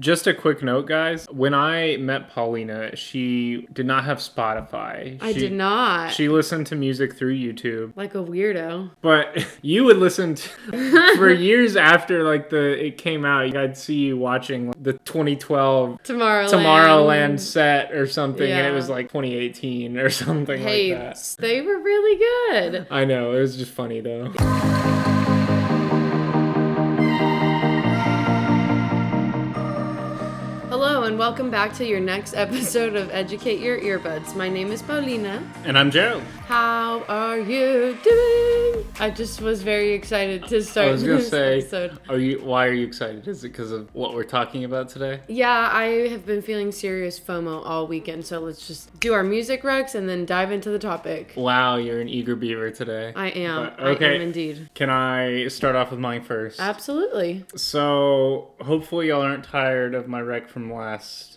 Just a quick note, guys. When I met Paulina, she did not have Spotify. I She- did not. She listened to music through YouTube. like a weirdo. But you would listen to for years after like the it came out. I'd see you watching like, the 2012 Tomorrowland. Tomorrowland set or something, and it was like 2018 or something Hey, like that. they were really good. I know it was just funny though. Hello and welcome back to your next episode of Educate Your Earbuds. My name is Paulina. And I'm Joe. How are you doing? I just was very excited to start I was gonna this say, episode. are you? Why are you excited? Is it because of what we're talking about today? Yeah, I have been feeling serious FOMO all weekend, so let's just do our music recs and then dive into the topic. Wow, you're an eager beaver today. I am. But- I okay. am indeed. Can I start off with mine first? Absolutely. So hopefully y'all aren't tired of my rec from last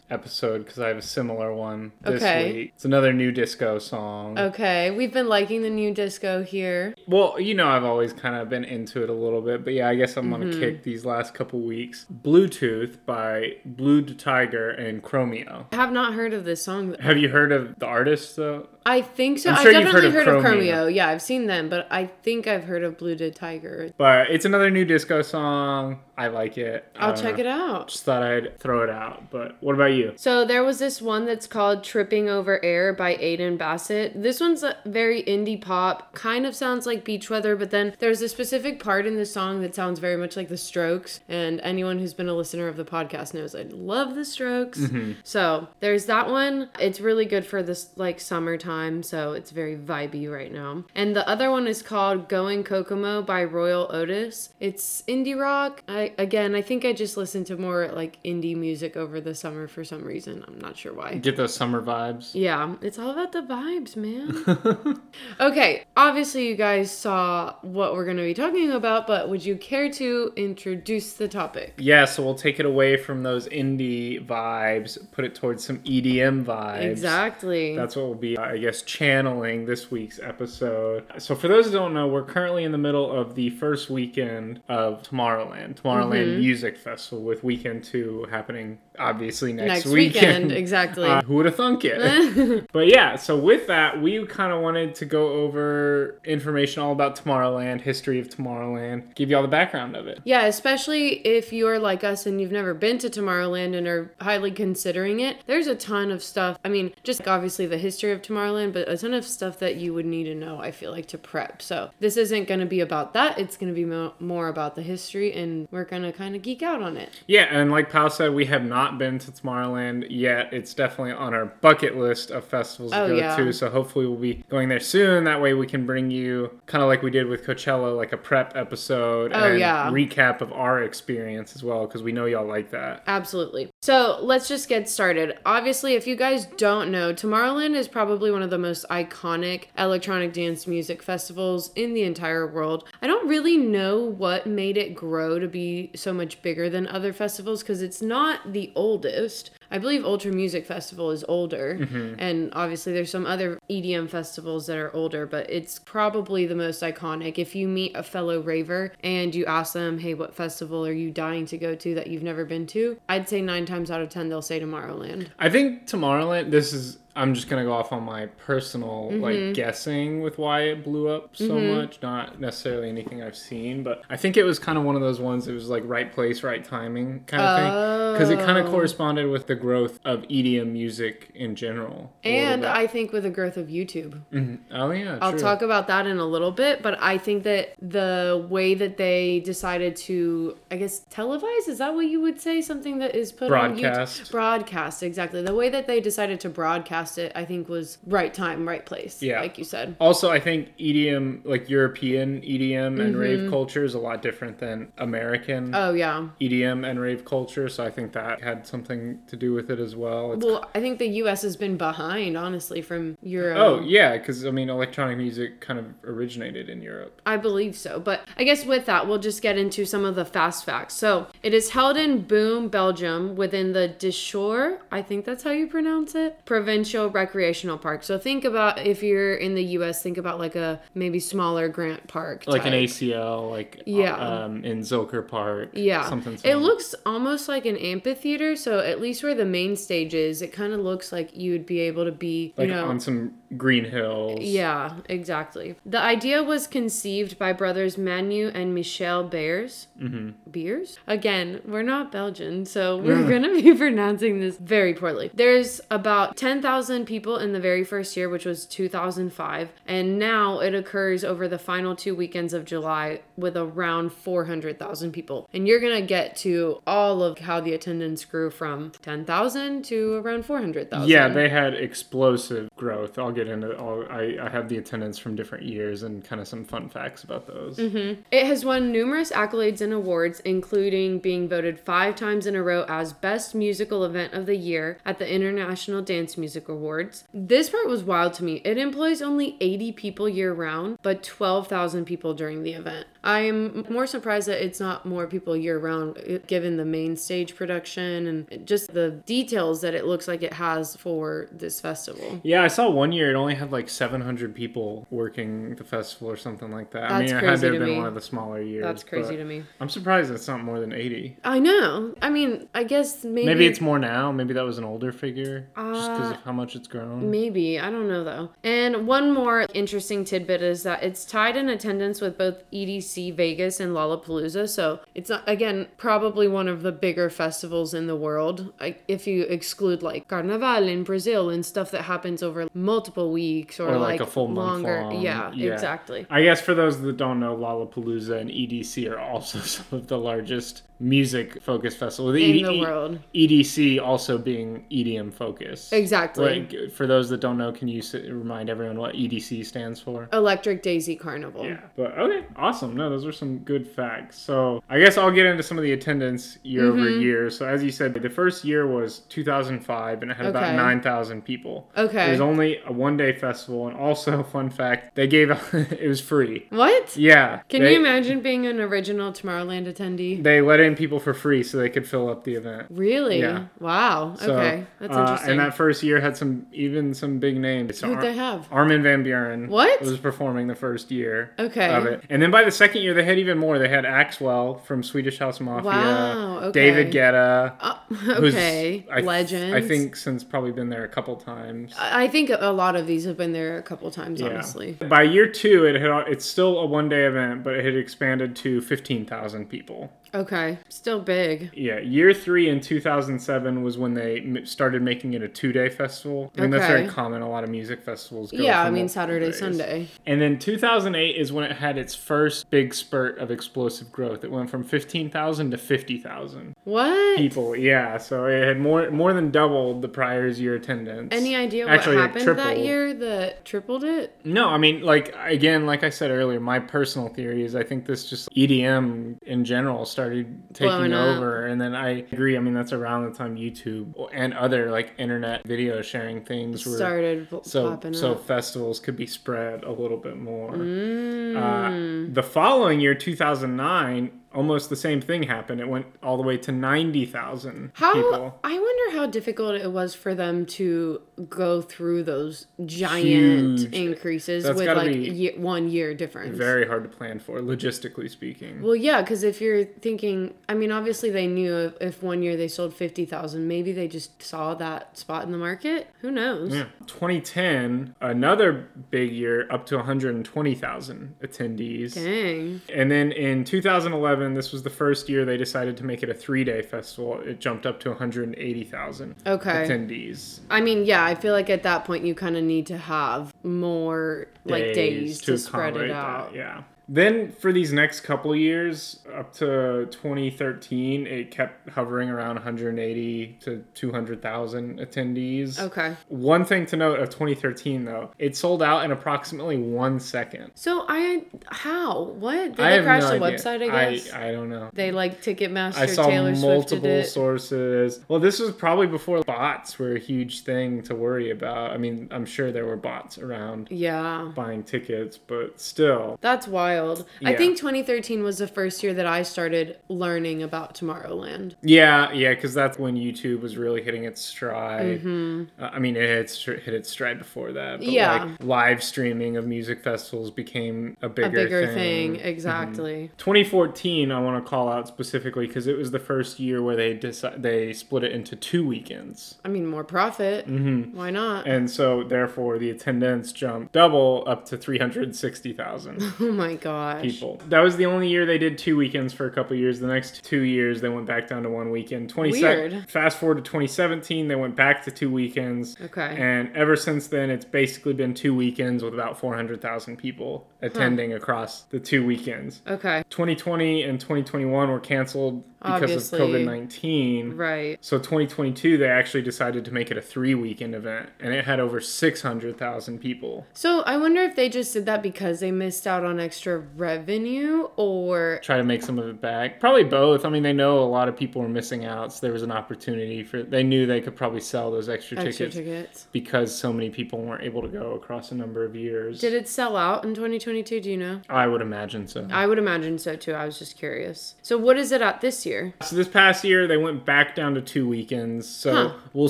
episode because I have a similar one this Okay. week. It's another new disco song. Okay, we've been liking the new disco here. Well, you know I've always kind of been into it a little bit, but yeah, I guess I'm Mm-hmm. gonna kick these last couple weeks. Bluetooth by Blue Tiger and Chromeo. I have not heard of this song. Have you heard of the artist though? I think so. I've sure you've definitely heard heard, of Chromeo. Chromeo. Yeah, I've seen them, but I think I've heard of Blue Did Tiger. But it's another new disco song. I like it. I'll check it out. Just thought I'd throw it out. But what about you? So there was this one that's called Tripping Over Air by Aiden Bassett. This one's a very indie pop, kind of sounds like Beach Weather, but then there's a specific part in the song that sounds very much like The Strokes. And anyone who's been a listener of the podcast knows I love The Strokes. Mm-hmm. So there's that one. It's really good for this like summertime, so it's very vibey right now. And the other one is called Going Kokomo by Royel Otis. It's indie rock. I again, I think I just listened to more like indie music over the summer for some reason. I'm not sure why. Get those summer vibes. Yeah, it's all about the vibes, man. okay, obviously you guys saw what we're going to be talking about, but would you care to introduce the topic? Yeah, so we'll take it away from those indie vibes, put it towards some EDM vibes. Exactly. That's what we'll be, I guess, channeling this week's episode. So, for those who don't know, we're currently in the middle of the first weekend of Tomorrowland, Tomorrowland Mm-hmm. Music Festival, with weekend two happening obviously next, Next weekend. weekend, exactly. Uh, who would have thunk it? but yeah, so with that, we kind of wanted to go over information all about Tomorrowland, history of Tomorrowland, give you all the background of it. Yeah, especially if you're like us and you've never been to Tomorrowland and are highly considering it. There's a ton of stuff. I mean, just like obviously the history of Tomorrowland, but a ton of stuff that you would need to know, I feel like, to prep. So this isn't going to be about that. It's going to be mo- more about the history, and we're going to kind of geek out on it. Yeah, and like Pal said, we have not been to Tomorrowland yet. It's definitely on our bucket list of festivals to Oh, go yeah. to. So hopefully we'll be going there soon. That way we can bring you kind of like we did with Coachella, like a prep episode Oh, and yeah. recap of our experience as well, because we know y'all like that. Absolutely. So let's just get started. Obviously, if you guys don't know, Tomorrowland is probably one of the most iconic electronic dance music festivals in the entire world. I don't really know what made it grow to be so much bigger than other festivals because it's not the oldest. I believe Ultra Music Festival is older, and obviously there's some other EDM festivals that are older, but it's probably the most iconic. If you meet a fellow raver and you ask them, "Hey, what festival are you dying to go to that you've never been to?" I'd say nine times out of ten they'll say Tomorrowland. I think Tomorrowland, this is, I'm just to go off on my personal, Mm-hmm. like, guessing with why it blew up so much. Not necessarily anything I've seen, but I think it was kind of one of those ones that was like right place, right timing kind of thing. Because it kind of Oh. corresponded with the growth of EDM music in general. And. I think with the growth of YouTube. Mhm. Oh, yeah. I'll true. talk about that in a little bit, but I think that the way that they decided to, I guess, televise is that what you would say? Something that is put on Broadcast. YouTube? Broadcast, exactly. The way that they decided to broadcast it, I think, was right time, right place. Yeah. like you said. Also, I think EDM, like European EDM and Mm-hmm. rave culture, is a lot different than American Oh yeah, EDM and rave culture. So I think that had something to do do with it as well. It's Well, I think the U.S. has been behind, honestly, from Europe. Oh yeah, because I mean, electronic music kind of originated in Europe. I believe so. But I guess with that, we'll just get into some of the fast facts. So it is held in Boom, Belgium, within the De Schorre, I think that's how you pronounce it, provincial recreational park. So think about if you're in the U.S., think about like a maybe smaller Grant Park, Like an. ACL, like Yeah. um, in Zilker Park. Yeah. something. It looks almost like an amphitheater. So at least where the main stage is, it kind of looks like you'd be able to be, like you know, on some green hills. Yeah, exactly. The idea was conceived by brothers Manu and Michel Beers. Mm-hmm. Beers? Again, we're not Belgian, so we're to be pronouncing this very poorly. There's about 10,000 people in the very first year, which was 2005, and now it occurs over the final two weekends of July with around 400,000 people. And you're to get to all of how the attendance grew from 10,000 to around 400,000. Yeah, they had explosive growth. I'll get into all. I, I have the attendance from different years and kind of some fun facts about those. Mm-hmm. It has won numerous accolades and awards, including being voted five times in a row as Best Musical Event of the Year at the International Dance Music Awards. This part was wild to me. It employs only 80 people year round, but 12,000 people during the event. I am more surprised that it's not more people year round, uh, given the main stage production and just the details that it looks like it has for this festival. Yeah, I saw one year it only had like 700 people working the festival or something like that. I That's mean, it had to have to been me. one of the smaller years. That's crazy to me. I'm surprised it's not more than 80. I know. I mean, I guess maybe. Maybe it's more now. Maybe that was an older figure, just because Uh, of how much it's grown. Maybe. I don't know though. And one more interesting tidbit is that it's tied in attendance with both EDC Vegas and Lollapalooza. So it's, again, probably one of the bigger festivals in the world. Like, if you exclude like Carnaval in Brazil and stuff that happens over multiple weeks or, Or like a full month longer. long. Yeah, Yeah. exactly. I guess for those that don't know, Lollapalooza and EDC are also some of the largest music focused festivals. In ED the world. EDC also being EDM focused. Exactly. Like, for those that don't know, can you s- remind everyone what EDC stands for? Electric Daisy Carnival. Yeah, but okay, awesome. No, those are some good facts. So I guess I'll get into some of the attendance year over Mm-hmm. year. So as you said, the first year was 2005, and it had about Okay. 9,000 people. Okay. It was only a one-day festival, and also, fun fact, they gave it was free. What? Yeah. Can they, you imagine being an original Tomorrowland attendee? They let in people for free so they could fill up the event. Really? Yeah. Wow. So, okay. That's uh, interesting. and that first year had some even some big names. So Who'd Ar- they have? Armin van Buuren What? was performing the first year Okay. of it. And then by the second year, they had even more. They had Axwell from Swedish House Mafia, Wow, okay. David Guetta, Uh, who's, okay. I, th- I think since probably been there a couple times. I think a lot of these have been there a couple times, honestly. By year two, it had it's still a one day event, but it had expanded to fifteen thousand people. Okay. Still big. Yeah, year three in 2007 was when they m- started making it a two day festival. I mean, that's very common. A lot of music festivals go Yeah, I mean Saturday, days. Sunday. And then 2008 is when it had its first big spurt of explosive growth. It went from 15,000 to 50,000 What? people. Yeah, so it had more more than doubled the prior year attendance. Any idea what Actually, happened that year that tripled it? No, I mean, like again, like I said earlier, my personal theory is I think this just EDM in general started taking Blowing up. over, and then I agree. I mean, that's around the time YouTube and other like internet video sharing things were Started so so up. festivals could be spread a little bit more. Mm. Uh, the following year, 2009, almost the same thing happened. It went all the way to 90,000 How people. I wonder how difficult it was for them to go through those giant Huge. increases That's with like ye- one year difference. Very hard to plan for, logistically speaking. Well, yeah, because if you're thinking, I mean, obviously they knew if, if one year they sold 50,000, maybe they just saw that spot in the market. Who knows? Yeah. 2010, another big year, up to 120,000 attendees. Dang. And then in 2011, this was the first year they decided to make it a three day festival. It jumped up to 180,000 Okay. attendees. I mean, yeah, I feel like at that point you kind of need to have more like days, to, spread it out. That, yeah. Then for these next couple years, up to 2013, it kept hovering around 180 to 200,000 attendees. Okay. One thing to note of 2013 though, it sold out in approximately one second. So I how what did I they have crash no the idea. website? I guess I, I don't know. they like Ticketmaster. I saw Taylor multiple sources. Well, this was probably before bots were a huge thing to worry about. I mean, I'm sure there were bots around Yeah. buying tickets, but still. That's wild. I think 2013 was the first year that I started learning about Tomorrowland. Yeah, yeah, because that's when YouTube was really hitting its stride. Mm-hmm. Uh, I mean, it had str- hit its stride before that. But Yeah. like live streaming of music festivals became a bigger, A bigger thing. thing, exactly. 2014, I want to call out specifically because it was the first year where they deci- they split it into two weekends. I mean, more profit. Mm-hmm. Why not? And so, therefore, the attendance jumped double up to 360,000 Oh my gosh. people. That was the only year they did two weekends for a couple years. The next two years, they went back down to one weekend. 27 Weird. Fast forward to 2017, they went back to two weekends. Okay. And ever since then, it's basically been two weekends with about 400,000 people Hmm. attending across the two weekends. Okay. 2020 and 2021 were canceled because Obviously. of COVID 19. Right. So 2022, they actually decided to make it a three weekend event, and it had over 600,000 people. So I wonder if they just did that because they missed out on extra revenue or Try to make some of it back. Probably both. I mean, they know a lot of people were missing out, so there was an opportunity for. They knew they could probably sell those extra, extra tickets tickets. because so many people weren't able to go across a number of years. Did it sell out in 2022? Do you know? I would imagine so. I would imagine so too. I was just curious. So what is it at this year? So this past year they went back down to two weekends. So Huh. we'll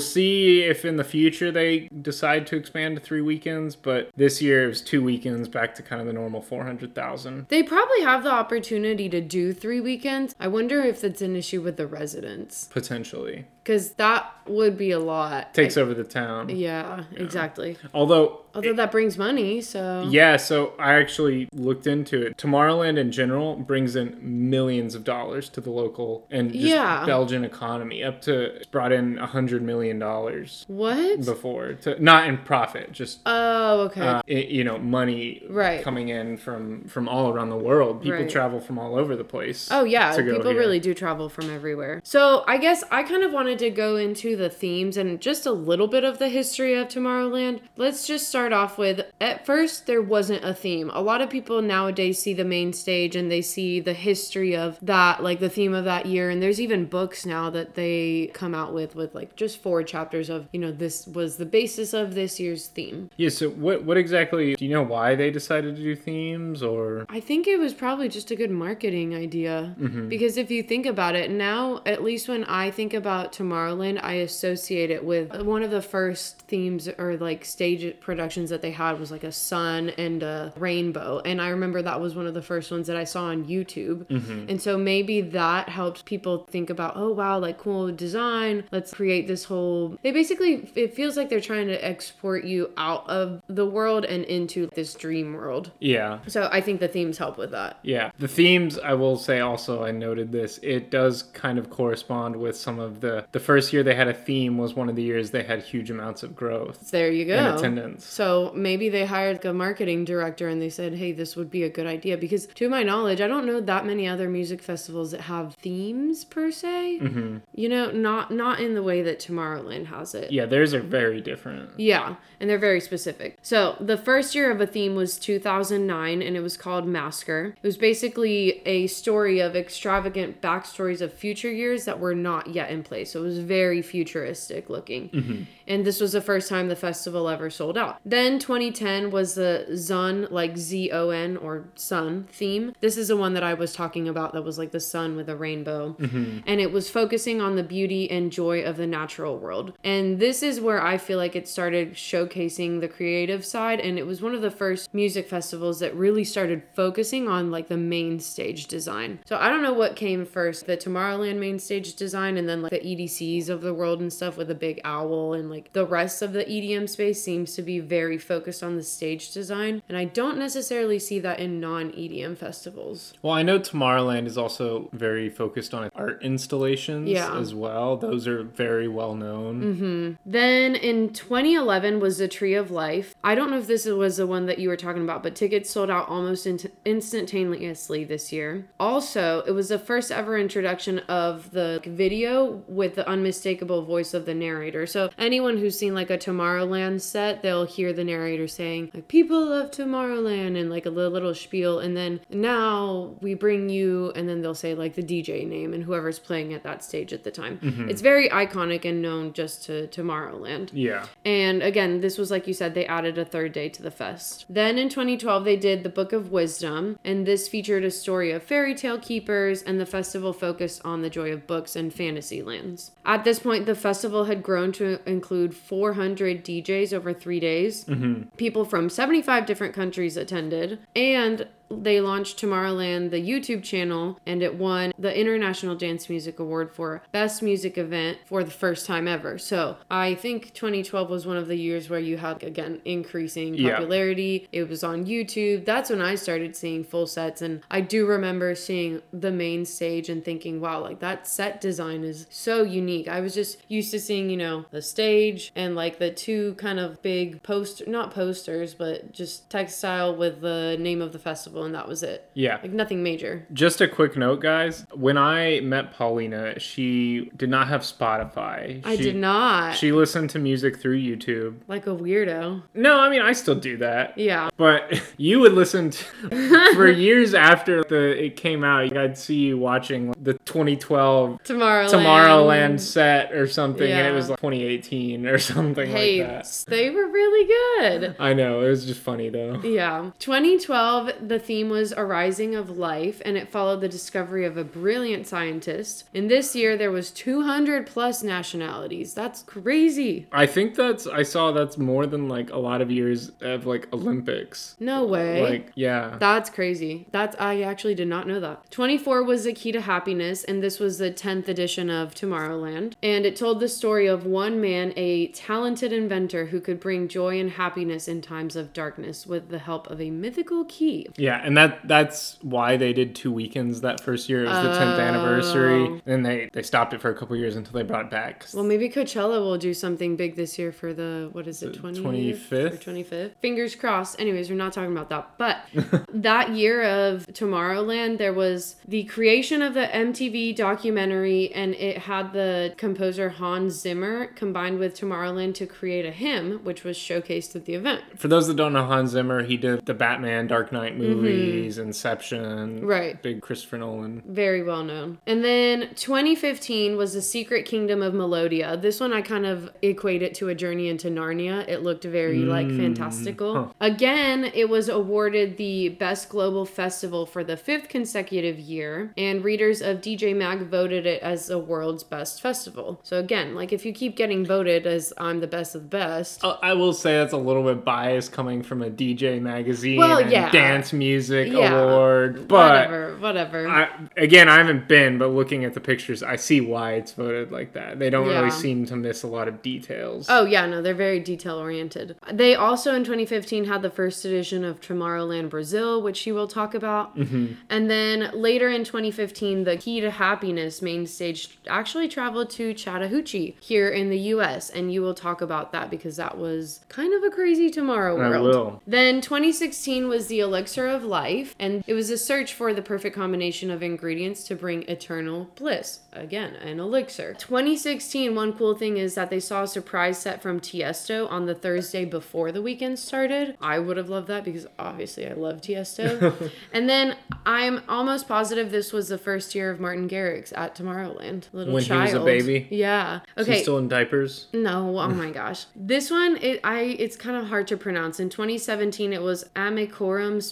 see if in the future they decide to expand to three weekends. But this year it was two weekends back to kind of the normal four hundred thousand. They probably have the opportunity to do three weekends. I wonder if that's an issue with the residents Potentially because that would be a lot. takes I- over the town. Yeah, exactly. Although Although that brings money, so Yeah, so I actually looked into it. Tomorrowland in general brings in millions of dollars to the local and just Yeah. Belgian economy. Up to brought in a hundred million dollars what? before, to, not in profit, just Oh, okay. uh, i you know money Right. coming in from from all around the world. People Right. travel from all over the place. Oh yeah, people here. really do travel from everywhere. So I guess I kind of wanted to go into the themes and just a little bit of the history of Tomorrowland. Let's just start off with at first there wasn't a theme. A lot of people nowadays see the main stage and they see the history of that, like the theme of that year. And there's even books now that they come out with with like just four chapters of you know this was the basis of this year's theme. Yeah. So what what exactly? Do you know why they decided to do themes or? I think it was probably just a good marketing idea. Mm-hmm. Because if you think about it, now, at least when I think about Tomorrowland, I associate it with uh, one of the first themes or like stage productions that they had was like a sun and a rainbow. And I remember that was one of the first ones that I saw on YouTube. Mm-hmm. And so maybe that helped people think about, oh, wow, like cool design. Let's create this whole. They basically, it feels like they're trying to export you out of the world and into this dream world. Yeah. So I think the themes help with that. Yeah, the themes I will say also I noted this. It does kind of correspond with some of the the first year they had a theme was one of the years they had huge amounts of growth There you in go. attendance. So maybe they hired a marketing director and they said, "Hey, this would be a good idea." Because to my knowledge, I don't know that many other music festivals that have themes per se. Mm-hmm. You know, not not in the way that Tomorrowland has it. Yeah, theirs are very different. Yeah, and they're very specific. So the first year of a theme was 2009, and it was called Masker. It was basically a story of extravagant backstories of future years that were not yet in place. So was very futuristic looking. Mm-hmm. And this was the first time the festival ever sold out. Then 2010 was the Zon, like Z O N or sun theme. This is the one that I was talking about that was like the sun with a rainbow. Mm-hmm. And it was focusing on the beauty and joy of the natural world. And this is where I feel like it started showcasing the creative side. And it was one of the first music festivals that really started focusing on like the main stage design. So I don't know what came first the Tomorrowland main stage design and then like the EDCs of the world and stuff with a big owl and like the rest of the EDM space seems to be very focused on the stage design, and I don't necessarily see that in non EDM festivals. Well, I know Tomorrowland is also very focused on art installations Yeah. as well. Those are very well known. Mm-hmm. Then in 2011 was the Tree of Life. I don't know if this was the one that you were talking about, but tickets sold out almost in- instantaneously this year. Also, it was the first ever introduction of the video with the unmistakable voice of the narrator. So anyone who's seen like a Tomorrowland set, they'll hear the narrator saying like "People of Tomorrowland" and like a little, little spiel, and then now we bring you, and then they'll say like the DJ name and whoever's playing at that stage at the time. Mm-hmm. It's very iconic and known just to Tomorrowland. Yeah. And again, this was like you said, they added a third day to the fest. Then in 2012, they did the Book of Wisdom, and this featured a story of fairy tale keepers, and the festival focused on the joy of books and fantasy lands. At this point, the festival had grown to include 400 DJs over three days. Mm-hmm. People from 75 different countries attended, and they launched Tomorrowland, the YouTube channel, and it won the International Dance Music Award for Best Music Event for the first time ever. So I think 2012 was one of the years where you had, again, increasing Yeah. popularity. It was on YouTube. That's when I started seeing full sets. And I do remember seeing the main stage and thinking, wow, like that set design is so unique. I was just used to seeing, you know, the stage and like the two kind of big poster, not posters, but just textile with the name of the festival, and that was it. Yeah. Like nothing major. Just a quick note, guys. When I met Paulina, she did not have Spotify. I She- did not. She listened to music through YouTube. like a weirdo. No, I mean I still do that. Yeah. But you would listen to for years after the it came out. I'd see you watching the 2012 Tomorrowland. Tomorrowland set or something, and it was like 2018 or something Hey, like that. they were really good. I know it was just funny though. Yeah. 2012, the theme was A Rising of Life, and it followed the discovery of a brilliant scientist. And this year, there was 200 plus nationalities. That's crazy. I think that's I saw that's more than like a lot of years of like Olympics. No way. Like yeah. That's crazy. That's I actually did not know that. 24 was the key to happiness and this was the 10th edition of Tomorrowland and it told the story of one man, a talented inventor who could bring joy and happiness in times of darkness with the help of a mythical key. Yeah, and that that's why they did two weekends that first year. It was the 10th anniversary. Oh. And they they stopped it for a couple years until they brought it back. Well, maybe Coachella will do something big this year for the what is it, 20th 25th? 25th. Fingers crossed. Anyways, we're not talking about that. But that year of Tomorrowland, there was the creation of the MTV documentary, and it had the composer Hans Zimmer combined with Tomorrowland to create a hymn, which was showcased at the event. For those that don't know Hans Zimmer, he did the Batman Dark Knight movies, Inception. Mm-hmm. Right. Big Christopher Nolan. Very well known. And then 2015 was The Secret Kingdom of Melodia. This one I kind of equate it to a journey into Narnia. It looked very like fantastical. Again, it was awarded the Best Global Festival for the fifth consecutive year, and readers of DJ Mag voted it as the world's best festival. So again, like if you keep getting voted as I'm the best of the best, I will say that's a little bit biased coming from a DJ magazine Well, and yeah. dance music Yeah. award, but whatever, whatever. I, again, I haven't been, but looking at the pictures, I see why it's voted like that. They don't Yeah. really seem to miss a lot of details. Oh yeah, no, they're very detail oriented. They also in 2015 had the first edition of Tomorrowland Brazil, which you will talk about. Mm-hmm. And then later in 2015, the Key to Happiness main stage actually traveled to Chattahoochee here in the US, and you will talk about that because that was kind of a crazy tomorrow world. I will. Then 2016 was the Elixir of Life, and it was a search for the perfect combination of ingredients to bring eternal bliss. Again, an elixir. 2016, one cool thing is that they saw a surprise set from Tiesto on the Thursday before the weekend started. I would have loved that because obviously I love Tiesto. and then I'm almost positive this was the first year of Martin Garrix at Tomorrowland. Little When he was a baby? Yeah. Okay. still in diapers? No, oh my gosh. This one, it I it's kind of hard to pronounce. In 2017, it was Amicorum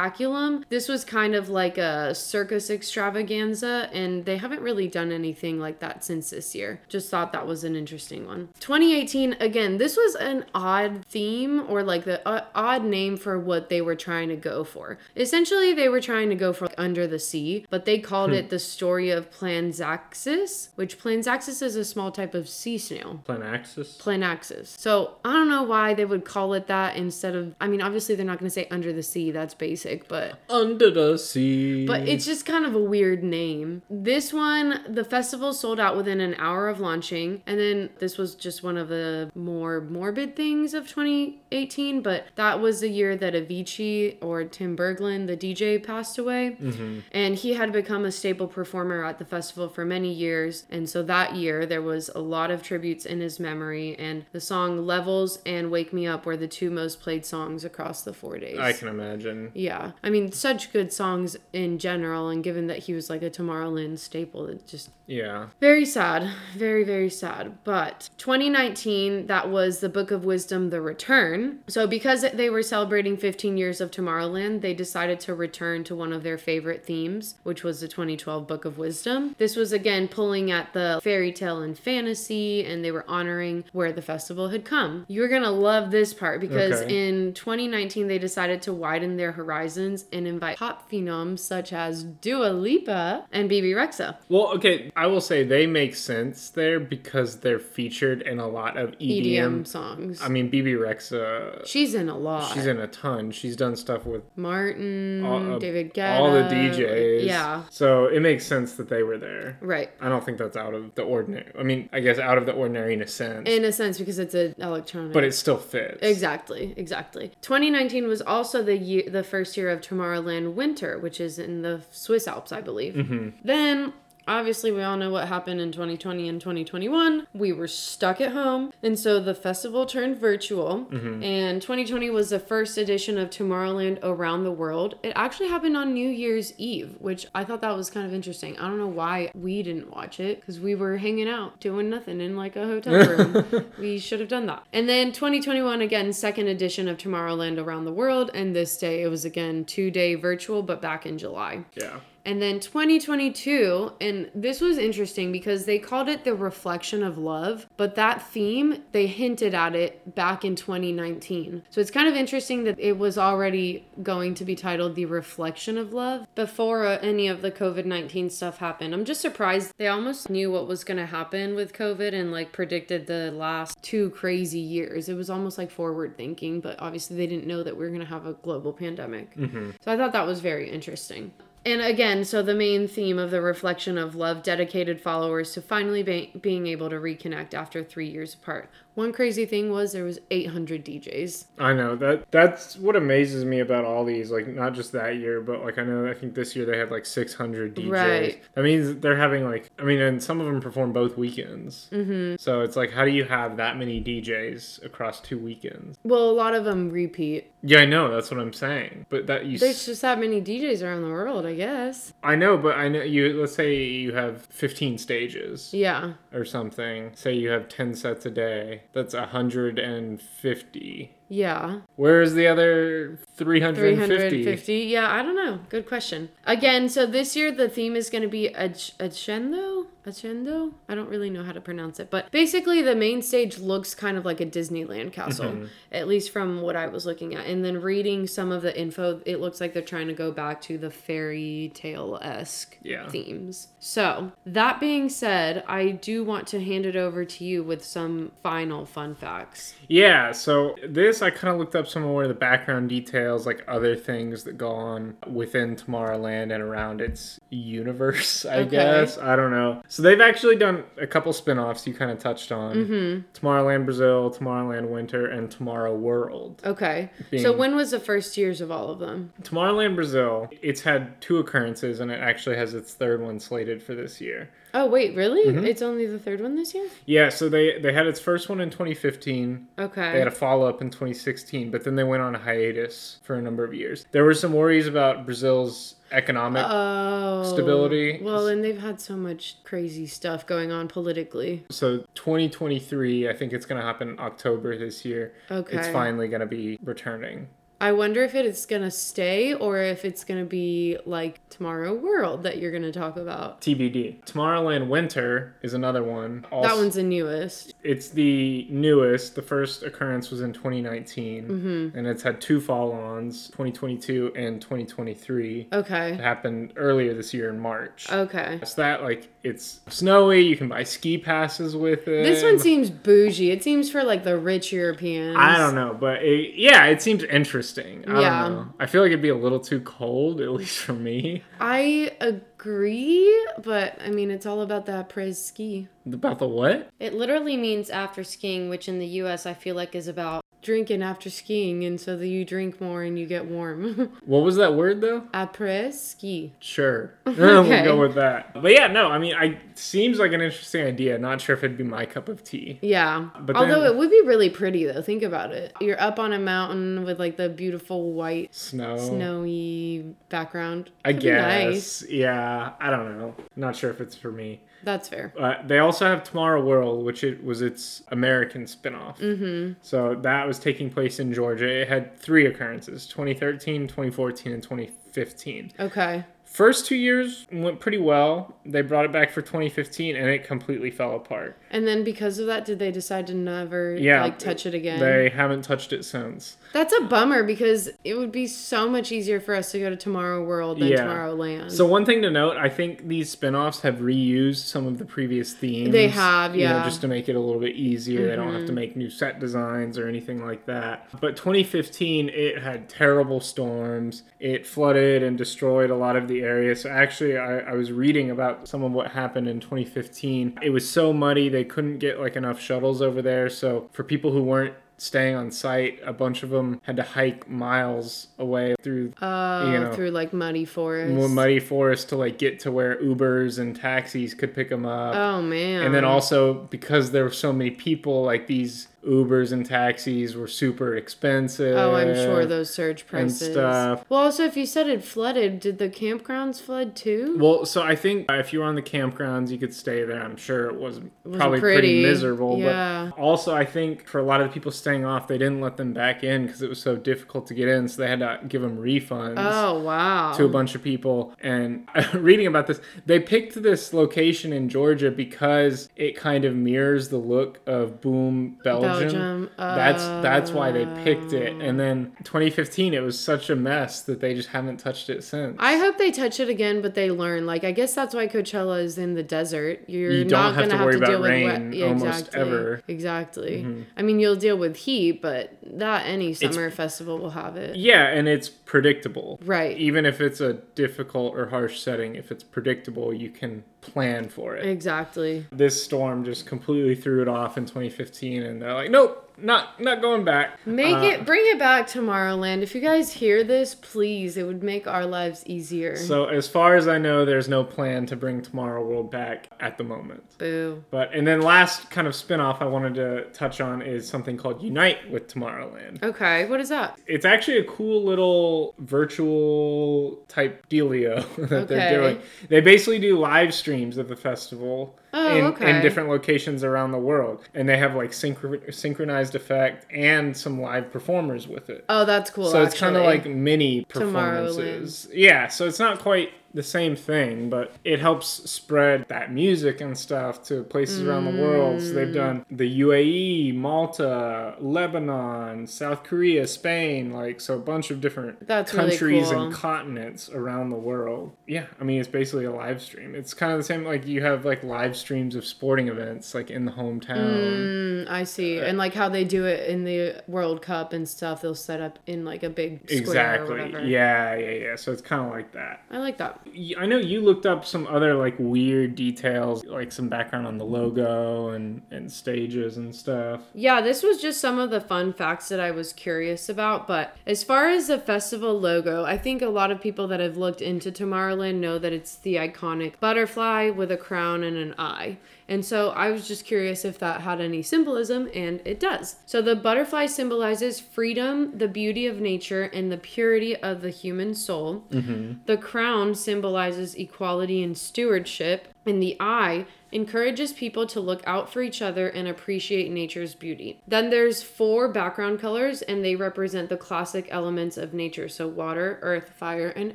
Spectaculum. This was kind of like a circus extravaganza, and they haven't really done anything like that since this year. Just thought that was an interesting one. 2018, again, this was an odd theme or like the uh, odd name for what they were trying to go for. Essentially, they were trying to go for like, Under the Sea, but they called it the story of Planzaxis, which Planzaxis is a small type of sea snail. Planaxis. Planaxis. So I don't know why they would call it that instead of. I mean, obviously they're not going to say under the sea. That's basic, but Under the sea. but it's just kind of a weird name. This one, the festival sold out within an hour of launching, and then this was just one of the more morbid things of 2018. But that was the year that Avicii or Tim Bergling, the DJ, passed away, mm-hmm. and he had become a staple performer at the festival for many years. And so that year there was a lot of tributes in his memory, and the song "Levels" and "Wake Me Up" were the two most played songs across the four days. I can imagine. Yeah. I mean, such good songs in general, and given that he was like a Tomorrowland staple, it just Yeah. very sad. Very, very sad. But 2019, that was the Book of Wisdom, The Return. So, because they were celebrating 15 years of Tomorrowland, they decided to return to one of their favorite themes, which was the 2012 Book of Wisdom. This was again pulling at the fairy tale and fantasy, and they were honoring where the festival had come. You're going to love this part because Okay. in 2019, they decided to widen their horizons and invite pop phenoms such as Dua Lipa and Bebe Rexha. Well, okay, I will say they make sense there because they're featured in a lot of EDM. EDM songs. I mean, Bebe Rexha. She's in a lot. She's in a ton. She's done stuff with Martin, all, uh, David Guetta. all the DJs. Yeah, So it makes sense that they were there. right. I don't think that's out of the ordinary. I mean, I guess out of the ordinary in a sense, In a sense, because it's an electronic. but it still fits. Exactly, exactly. 2019 was also the year, the first year of Tomorrowland Winter, which is in the Swiss Alps, I believe. Mm-hmm. Then, obviously, we all know what happened in 2020 and 2021. We were stuck at home, and so the festival turned virtual. Mm-hmm. And 2020 was the first edition of Tomorrowland Around the World. It actually happened on New Year's Eve, which I thought that was kind of interesting. I don't know why we didn't watch it because we were hanging out doing nothing in like a hotel room. we should have done that. And then 2021 again, second edition of Tomorrowland Around the World, and this day it was again two day virtual, but back in July. Yeah. And then 2022, and this was interesting because they called it the reflection of love, but that theme, they hinted at it back in 2019. So it's kind of interesting that it was already going to be titled the reflection of love before uh, any of the COVID 19 stuff happened. I'm just surprised they almost knew what was going to happen with COVID and like predicted the last two crazy years. It was almost like forward thinking, but obviously they didn't know that we were going to have a global pandemic. So I thought that was very interesting. And again, so the main theme of the reflection of love dedicated followers to finally be- being able to reconnect after three years apart. One crazy thing was there was 800 DJs. I know that that's what amazes me about all these. Like not just that year, but like I know I think this year they had like 600 DJs. Right. That means they're having like I mean, and some of them perform both weekends. Mm-hmm. So it's like, how do you have that many DJs across two weekends? Well, a lot of them repeat. Yeah, I know. That's what I'm saying. But that you, There's s- just that many DJs around the world, I guess. I know, but I know you. Let's say you have 15 stages Yeah. or something. Say you have 10 sets a day. That's 150. Yeah. Where's the other 350? 350. Yeah, I don't know. Good question. Again, so this year the theme is going to be Agendo? Agendo? I don't really know how to pronounce it. But basically, the main stage looks kind of like a Disneyland castle, mm-hmm. at least from what I was looking at. And then reading some of the info, it looks like they're trying to go back to the fairy tale esque Yeah. themes. So, that being said, I do want to hand it over to you with some final fun facts. Yeah, so this I kind of looked up some more of the background details, like other things that go on within Tomorrowland and around its universe, I Okay. guess. I don't know. So they've actually done a couple spin offs you kind of touched on Mm-hmm. Tomorrowland Brazil, Tomorrowland Winter, and Tomorrow World. Okay. So, when was the first years of all of them? Tomorrowland Brazil, it's had two occurrences and it actually has its third one slated for this year. Oh wait, really? Mm-hmm. It's only the third one this year? Yeah, so they they had its first one in 2015. Okay. They had a follow up in 2016, but then they went on a hiatus for a number of years. There were some worries about Brazil's economic. oh. stability. Well, and they've had so much crazy stuff going on politically. so 2023, I think it's going to happen October this year. Okay. It's finally going to be returning. I wonder if it's gonna stay or if it's gonna be like Tomorrow World that you're gonna talk about. TBD. Tomorrowland Winter is another one. Also, that one's the newest. It's the newest. The first occurrence was in 2019, Mm-hmm. and it's had two fall-ons, 2022 and 2023. Okay. It happened earlier this year in March. Okay. It's that like it's snowy. You can buy ski passes with it. This one seems bougie. It seems for like the rich Europeans. I don't know, but it, yeah, it seems interesting. I Yeah. don't know. I feel like it'd be a little too cold, at least for me. I agree, but I mean, it's all about that après ski. About the what? It literally means after skiing, which in the US I feel like is about drinking after skiing, and so that you drink more and you get warm. What was that word though? après ski. Sure. Okay. we'll go with that. But yeah, no, I mean, I seems like an interesting idea. Not sure if it'd be my cup of tea. Yeah. But Although then- it would be really pretty though. Think about it. You're up on a mountain with like the beautiful white Snow. snowy background. I Could be guess. Yeah, I don't know. Not sure if it's for me. That's fair. Uh, they also have Tomorrow World, which it was its American spinoff. Mm-hmm. So that was taking place in Georgia. It had three occurrences 2013, 2014, and 2015. Okay. First two years went pretty well. They brought it back for 2015 and it completely fell apart. And then because of that, did they decide to never Yeah. like touch it again? They haven't touched it since. That's a bummer because it would be so much easier for us to go to Tomorrow World than Yeah. Tomorrowland. So one thing to note, I think these spin-offs have reused some of the previous themes. They have, you know, yeah. Mm-hmm. just to make it a little bit easier. They don't have to make new set designs or anything like that. But 2015, it had terrible storms. It flooded and destroyed a lot of the area. So actually, I, I was reading about some of what happened in 2015. It was so muddy they couldn't get like enough shuttles over there. So for people who weren't staying on site, a bunch of them had to hike miles away through uh, you know, through like muddy forest. more muddy forest to like get to where Ubers and taxis could pick them up. Oh man. And then also because there were so many people, like these Ubers and taxis were super expensive. Oh, I'm sure those surge prices. And stuff. Well, also, if you said it flooded, did the campgrounds flood too? Well, so I think if you were on the campgrounds, you could stay there. I'm sure it was probably pretty, pretty. miserable. Yeah. But also, I think for a lot of the people staying off, they didn't let them back in because it was so difficult to get in. So they had to give them refunds. Oh wow. to a bunch of people and reading about this they picked this location in georgia because it kind of mirrors the look of boom belgium, Belgium. that's that's why they picked it and then 2015 it was such a mess that they just haven't touched it since I hope they touch it again, but they learn. Like I guess that's why Coachella is in the desert. You're You don't not have gonna to have to about deal rain with wet. almost exactly. ever. Mm-hmm. Exactly. I mean, you'll deal with heat, but that any summer festival will have it. yeah and it's predictable Right. even if it's a difficult or harsh setting if it's predictable you can plan for it Exactly. this storm just completely threw it off in 2015 and they're like nope not not going back Make Uh, it bring it back Tomorrowland. If you guys hear this, please, it would make our lives easier. So as far as I know, there's no plan to bring Tomorrow World back at the moment. Boo. But and then last kind of spin-off I wanted to touch on is something called Unite with Tomorrowland. Okay, what is that? It's actually a cool little virtual type dealio that they're doing. They basically do live streams of the festival Oh, in, okay. in different locations around the world. And they have like synchro- synchronized effect and some live performers with it. Oh, that's cool. So it's kind of like mini performances. Yeah, so it's not quite the same thing, but it helps spread that music and stuff to places around the world. So Mm. they've done the UAE, Malta, Lebanon, South Korea, Spain, like so a bunch of different That's really countries cool. and continents around the world. Yeah, I mean it's basically a live stream. It's kind of the same like you have like live streams of sporting events like in the hometown. Mm, I see. And like how they do it in the World Cup and stuff, they'll set up in like a big Exactly. Yeah, yeah, yeah. So it's kind of like that. I like that. I know you looked up some other like weird details, like some background on the logo and and stages and stuff. Yeah, this was just some of the fun facts that I was curious about. But as far as the festival logo, I think a lot of people that have looked into Tomorrowland know that it's the iconic butterfly with a crown and an eye. And so I was just curious if that had any symbolism, and it does. So the butterfly symbolizes freedom, the beauty of nature, and the purity of the human soul. Mm-hmm. The crown symbolizes equality and stewardship, and the eye encourages people to look out for each other and appreciate nature's beauty. Then there's four background colors and they represent the classic elements of nature, so water, earth, fire, and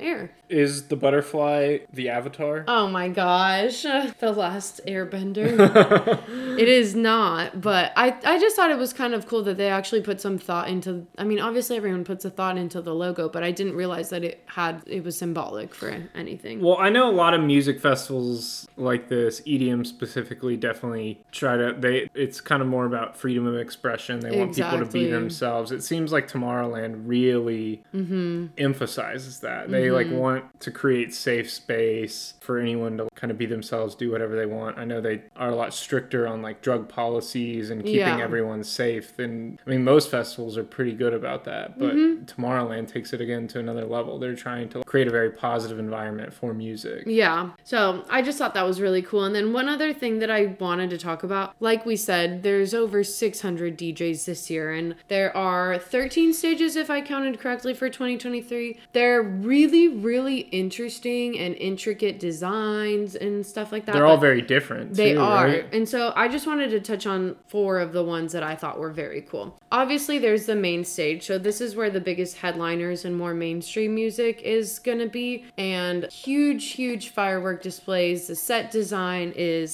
air. Is the butterfly the avatar? Oh my gosh, the last airbender. it is not, but I, I just thought it was kind of cool that they actually put some thought into I mean, obviously everyone puts a thought into the logo, but I didn't realize that it had it was symbolic for anything. Well, I know a lot of music festivals like this, EDM specifically, definitely try to they it's kind of more about freedom of expression. They want people to be themselves. It seems like Tomorrowland really Mm-hmm. emphasizes that. They like want to create safe space for anyone to kind of be themselves, do whatever they want. I know they are a lot stricter on like drug policies and keeping Yeah. everyone safe than I mean most festivals are pretty good about that, but Mm-hmm. Tomorrowland takes it again to another level. They're trying to create a very positive environment for music. Yeah. So I just thought that was really cool. And then one other thing that I wanted to talk about, like we said, there's over 600 DJs this year, and there are 13 stages, if I counted correctly, for 2023. They're really, really interesting and intricate designs and stuff like that. They're all very different. They too, are. right? And so I just wanted to touch on four of the ones that I thought were very cool. Obviously, there's the main stage. So this is where the biggest headliners and more mainstream music is going to be. And huge, huge firework displays. The set design is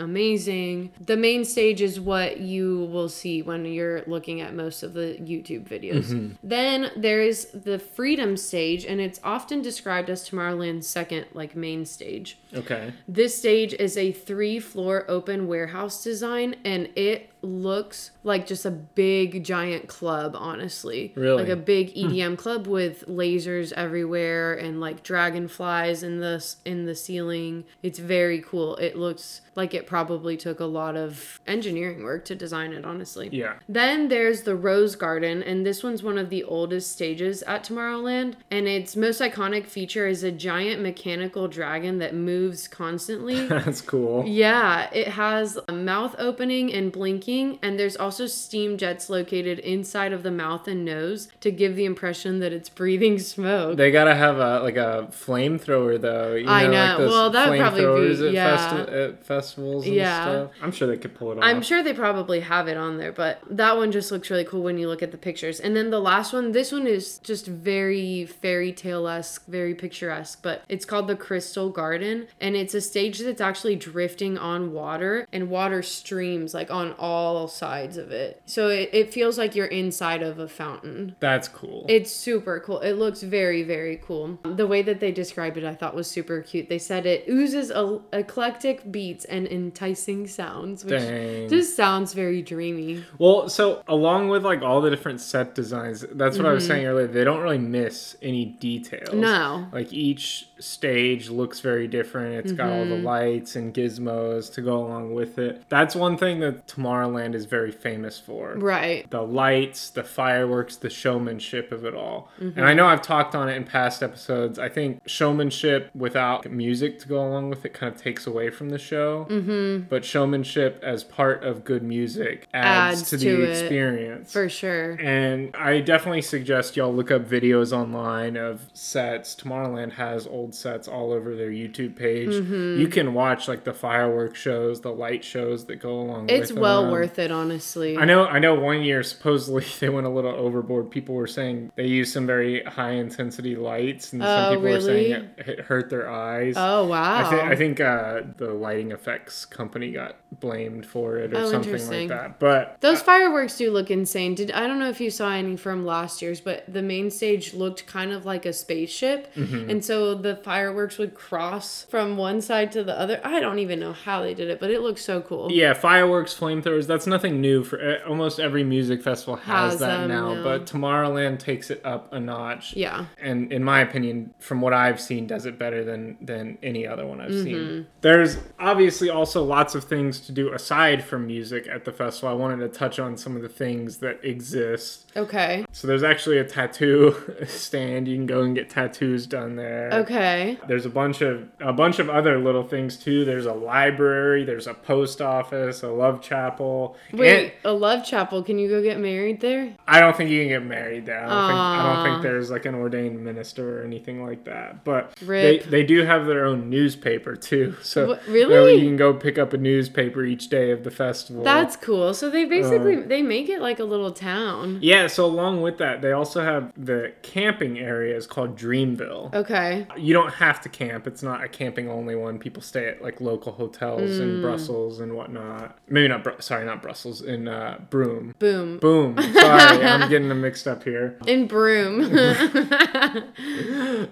amazing. The main stage is what you will see when you're looking at most of the YouTube videos. Mm-hmm. Then there's the Freedom stage, and it's often described as Tomorrowland's second, like, main stage. Okay. This stage is a three floor open warehouse design and it looks like just a big giant club, honestly. Really? Like a big hmm. EDM club with lasers everywhere and like dragonflies in the in the ceiling. It's very cool. It looks like it probably took a lot of engineering work to design it, honestly. Yeah. Then there's the Rose Garden, and this one's one of the oldest stages at Tomorrowland. And its most iconic feature is a giant mechanical dragon that moves constantly. That's cool. Yeah, it has a mouth opening and blinking, and there's also steam jets located inside of the mouth and nose to give the impression that it's breathing smoke. They gotta have a like a flamethrower though. You I know. Like those Well, that would probably be- flamethrowers at, yeah. festi- at festivals and Yeah. stuff. I'm sure they could pull it off. I'm sure they probably have it on there, but that one just looks really cool when you look at the pictures. And then the last one, this one is just very fairy tale esque, very picturesque, but it's called the Crystal Garden. And it's a stage that's actually drifting on water, and water streams like on all sides of it. So it, it feels like you're inside of a fountain. That's cool. It's super cool. It looks very, very cool. The way that they described it, I thought was super cute. They said it oozes a- eclectic beats and enticing sounds, which Dang. just sounds very dreamy. Well, so along with like all the different set designs, that's what I was saying earlier. They don't really miss any details. Mm-hmm. No. Like each stage looks very different. It's got all the Mm-hmm. lights and gizmos to go along with it. That's one thing that Tomorrowland is very famous for. Right. the lights, the fireworks, the showmanship of it all. Mm-hmm. And I know I've talked on it in past episodes. I think showmanship without music to go along with it kind of takes away from the show. Mm-hmm. But showmanship as part of good music adds, Adds to, to the it. experience. For sure. And I definitely suggest y'all look up videos online of sets. Tomorrowland has old sets all over their YouTube page. Mm-hmm. You can watch like the fireworks shows, the light shows that go along It's well them. worth it, honestly. I know. I know. One year, supposedly they went a little overboard. People were saying they used some very high intensity lights, and Oh, some people were saying it, it hurt their eyes. Oh, wow. I, thi- I think uh, the lighting effects company got blamed for it or Oh, something like that. But Those fireworks do look insane. Did I don't know if you saw any from last year's, but the main stage looked kind of like a spaceship, Mm-hmm. and so the fireworks would cross from one side to the other. I don't even know how they did it, but it looked so cool. yeah, fireworks, flamethrowers. That's nothing new for uh, almost every music festival has, Has that now. now. But Tomorrowland takes it up a notch. Yeah. and in my opinion from what i've seen does it better than than any other one i've Mm-hmm. seen there's obviously also lots of things to do aside from music at the festival i wanted to touch on some of the things that exist Okay. so there's actually a tattoo stand you can go and get tattoos done there Okay. There's a bunch of a bunch of other little things too. There's a library, there's a post office, a love chapel. Wait, And a love chapel. Can you go get married there? I don't think you can get married there. I don't think I don't think there's like an ordained minister or anything like that. But Rip. they they do have their own newspaper too. So What- really? you can go pick up a newspaper each day of the festival. That's cool. So they basically Uh, they make it like a little town. yeah, so along with that, they also have the camping areas called Dreamville. Okay. You don't have to camp. It's not a camping only one. People stay at like local hotels Mm. in Brussels and whatnot. Maybe not. Bru- sorry, not Brussels. In uh, Broome. Boom. Boom. Sorry, I'm getting them mixed up here. In Broome.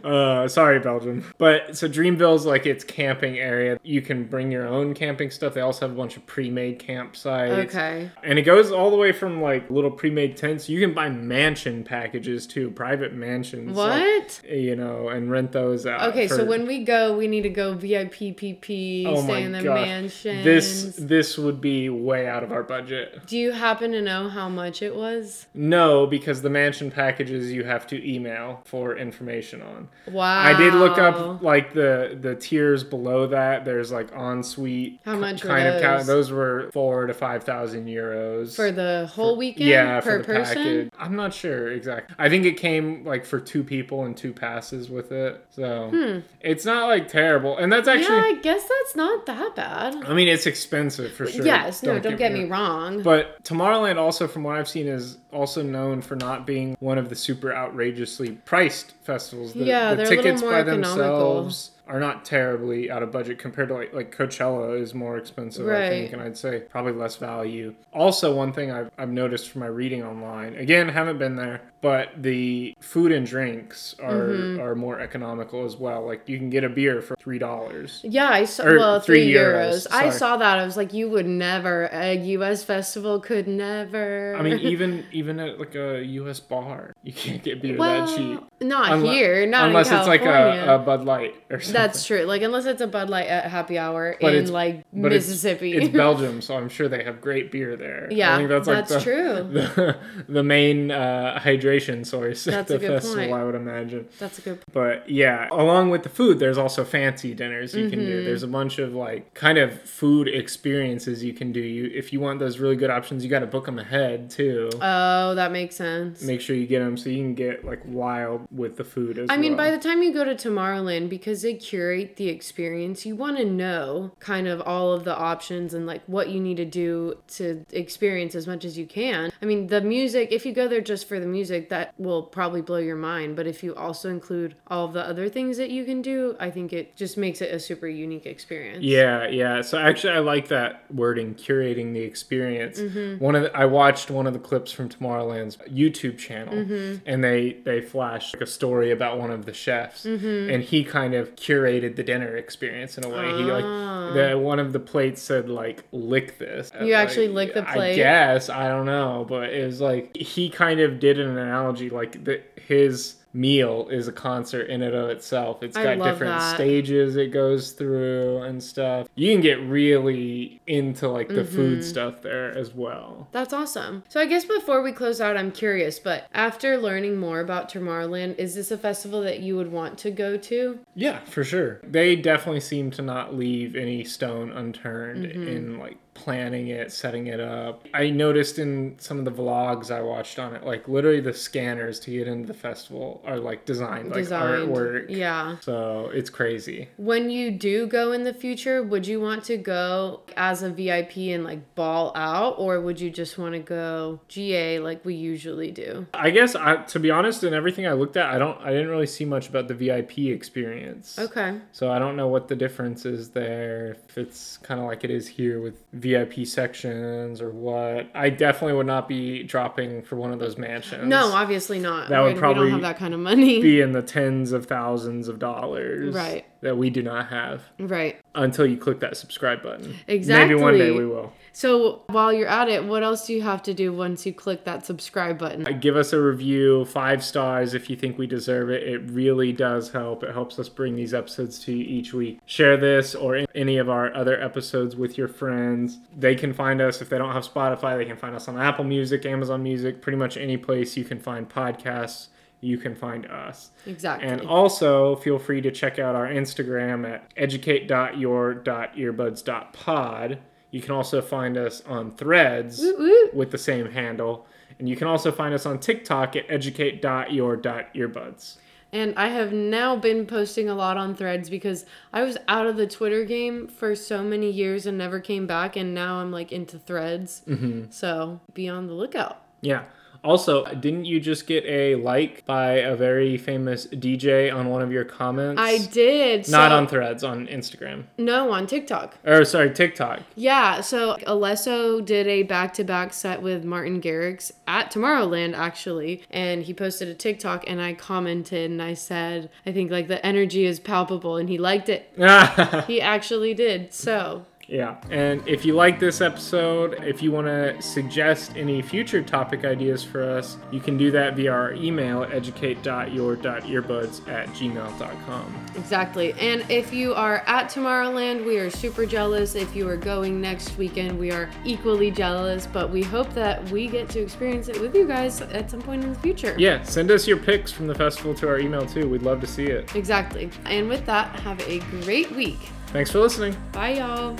Uh, sorry, Belgium. But so Dreamville's like its camping area. You can bring your own camping stuff. They also have a bunch of pre-made campsites. okay. And it goes all the way from like little pre-made tents. You can buy mansion packages too, private mansions. like, What? you know, and rent those out. Okay, so when we go, we need to go VIP PP, Oh my stay in the gosh. mansions. this this would be way out of our budget. Do you happen to know how much it was? No, because the mansion packages you have to email for information on. Wow. I did look up like the the tiers below that. There's like ensuite. How much kind of ca- those? those were four to five thousand euros for the whole weekend yeah per for the person. package. I'm not sure exactly. I think it came like for two people and two passes with it. So it's not like terrible, and that's actually. Hmm. yeah, I guess that's not that bad. I mean, it's expensive for sure. yes, no, don't get me wrong. But Tomorrowland, also from what I've seen, is also known for not being one of the super outrageously priced festivals. The, Yeah, the they're a little tickets more by economical. themselves are not terribly out of budget compared to like like Coachella is more expensive, I think, and I'd say probably less value. Also, one thing I've, I've noticed from my reading online, again, haven't been there, but the food and drinks are Mm-hmm. are more economical as well. Like you can get a beer for three dollars. Yeah, I saw. Or well, three euros. euros, I saw that. I was like, you would never. A U.S. festival could never. I mean, even even at like a U.S. bar, you can't get beer well, that cheap. not here. Not unless it's like a, a Bud Light or something. That's true. Like unless it's a Bud Light at happy hour But in like But it's- Mississippi. It's, Belgium, so I'm sure they have great beer there. Yeah, I think that's like that's the, true. The, the main uh, hydration source That's at a the good festival, point. I would imagine. That's a good. Point. But yeah, along with the food, there's also fancy dinners you can Mm-hmm. do. There's a bunch of like kind of food experiences you can do. You if you want those really good options, you got to book them ahead too. Oh, that makes sense. Make sure you get them so you can get like wild with the food as well. I mean, by the time you go to Tomorrowland, because they curate the experience, you want to know kind of all of the options and like what you need to do to experience as much as you can. I mean, the music, if you go there just for the music, that will probably blow your mind. But if you also include all of the other things that you can do, I think it just makes it a super unique experience. Yeah, yeah. So actually, I like that wording, curating the experience. Mm-hmm. One of the, I watched one of the clips from Tomorrowland's YouTube channel, Mm-hmm. and they they flashed like a story about one of the chefs, Mm-hmm. and he kind of curated the dinner experience in a way. He Ah. like the one of the plates said like lick this. You actually lick the I plate? guess I don't know, but it was like he kind of did an analogy like that his meal is a concert in and of itself. It's got different that. stages it goes through and stuff. You can get really into like the Mm-hmm. food stuff there as well. That's awesome. So I guess before we close out, I'm curious, but after learning more about Tomorrowland, is this a festival that you would want to go to? Yeah, for sure. They definitely seem to not leave any stone unturned Mm-hmm. in like planning it, setting it up. I noticed in some of the vlogs I watched on it, like literally the scanners to get into the festival are like designed like Designed. artwork. Yeah. So it's crazy. When you do go in the future, would you want to go as a VIP and like ball out, or would you just want to go GA like we usually do? I guess I, to be honest, in everything I looked at, I don't, I didn't really see much about the VIP experience. Okay. So I don't know what the difference is there. If it's kind of like it is here with VIP sections or what. I definitely would not be dropping for one of those mansions. No, obviously not. That would We- we probably don't have that kind of money. be in the tens of thousands of dollars. Right. That we do not have right. until you click that subscribe button. Exactly. Maybe one day we will. So while you're at it, what else do you have to do once you click that subscribe button? Give us a review, five stars if you think we deserve it. It really does help. It helps us bring these episodes to you each week. Share this or any of our other episodes with your friends. They can find us if they don't have Spotify. They can find us on Apple Music, Amazon Music, pretty much any place you can find podcasts. You can find us. Exactly. And also, feel free to check out our Instagram at educate.your.earbuds.pod. You can also find us on threads Woot woot. with the same handle. And you can also find us on TikTok at educate.your.earbuds. And I have now been posting a lot on threads because I was out of the Twitter game for so many years and never came back. And now I'm like into threads. Mm-hmm. So be on the lookout. Yeah. Also, didn't you just get a like by a very famous DJ on one of your comments? I did. Not so- on threads, on Instagram. No, on TikTok. Or, sorry, TikTok. Yeah, so Alesso did a back to back set with Martin Garrix at Tomorrowland, actually. And he posted a TikTok, and I commented and I said, I think like the energy is palpable, and he liked it. He actually did. So Yeah. And if you like this episode, if you want to suggest any future topic ideas for us, you can do that via our email at educate.your.earbuds at gmail.com. Exactly. And if you are at Tomorrowland, we are super jealous. If you are going next weekend, we are equally jealous. But we hope that we get to experience it with you guys at some point in the future. Yeah, send us your pics from the festival to our email too. We'd love to see it. Exactly. And with that, have a great week. Thanks for listening. Bye, y'all.